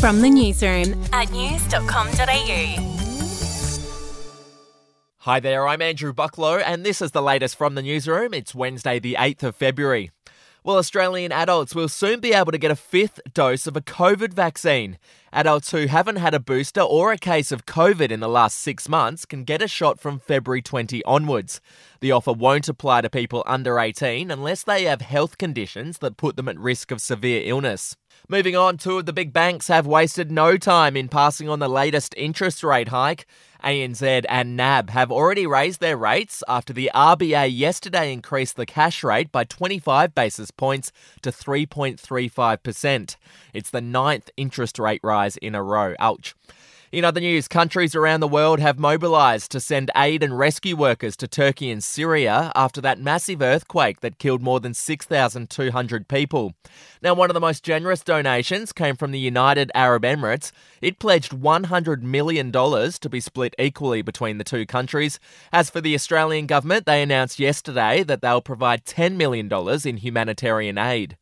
From the newsroom at news.com.au. Hi there, I'm Andrew Bucklow, and this is the latest from the newsroom. It's Wednesday, the 8th of February. Well, Australian adults will soon be able to get a fifth dose of a COVID vaccine. Adults who haven't had a booster or a case of COVID in the last six months can get a shot from February 20 onwards. The offer won't apply to people under 18 unless they have health conditions that put them at risk of severe illness. Moving on, two of the big banks have wasted no time in passing on the latest interest rate hike. ANZ and NAB have already raised their rates after the RBA yesterday increased the cash rate by 25 basis points to 3.35%. It's the ninth interest rate rise in a row. Ouch. In other news, countries around the world have mobilised to send aid and rescue workers to Turkey and Syria after that massive earthquake that killed more than 6,200 people. Now, one of the most generous donations came from the United Arab Emirates. It pledged $100 million to be split equally between the two countries. As for the Australian government, they announced yesterday that they'll provide $10 million in humanitarian aid.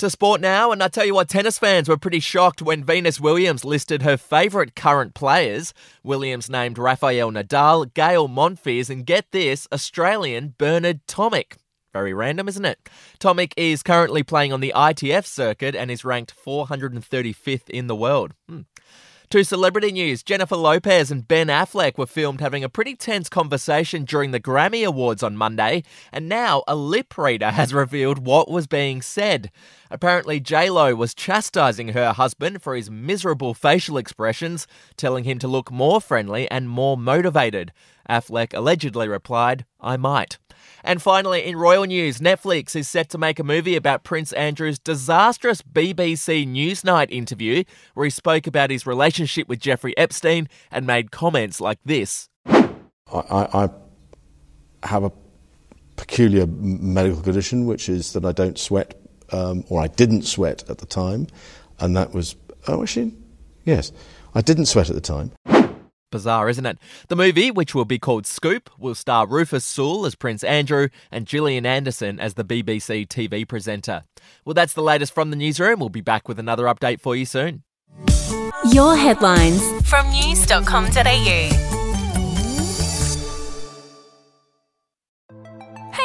To sport now, and I tell you what, tennis fans were pretty shocked when Venus Williams listed her favourite current players. Williams named Rafael Nadal, Gael Monfils, and get this, Australian Bernard Tomic. Very random, isn't it? Tomic is currently playing on the ITF circuit and is ranked 435th in the world. Hmm. To celebrity news, Jennifer Lopez and Ben Affleck were filmed having a pretty tense conversation during the Grammy Awards on Monday, and now a lip reader has revealed what was being said. Apparently, Lo was chastising her husband for his miserable facial expressions, telling him to look more friendly and more motivated. Affleck allegedly replied, I might. And finally, in royal news, Netflix is set to make a movie about Prince Andrew's disastrous BBC Newsnight interview, where he spoke about his relationship with Jeffrey Epstein and made comments like this I, I have a peculiar medical condition, which is that I don't sweat, um, or I didn't sweat at the time, and that was, oh, actually, yes, I didn't sweat at the time. Bizarre, isn't it? The movie, which will be called Scoop, will star Rufus Sewell as Prince Andrew and Gillian Anderson as the BBC TV presenter. Well, that's the latest from the newsroom. We'll be back with another update for you soon. Your headlines from news.com.au.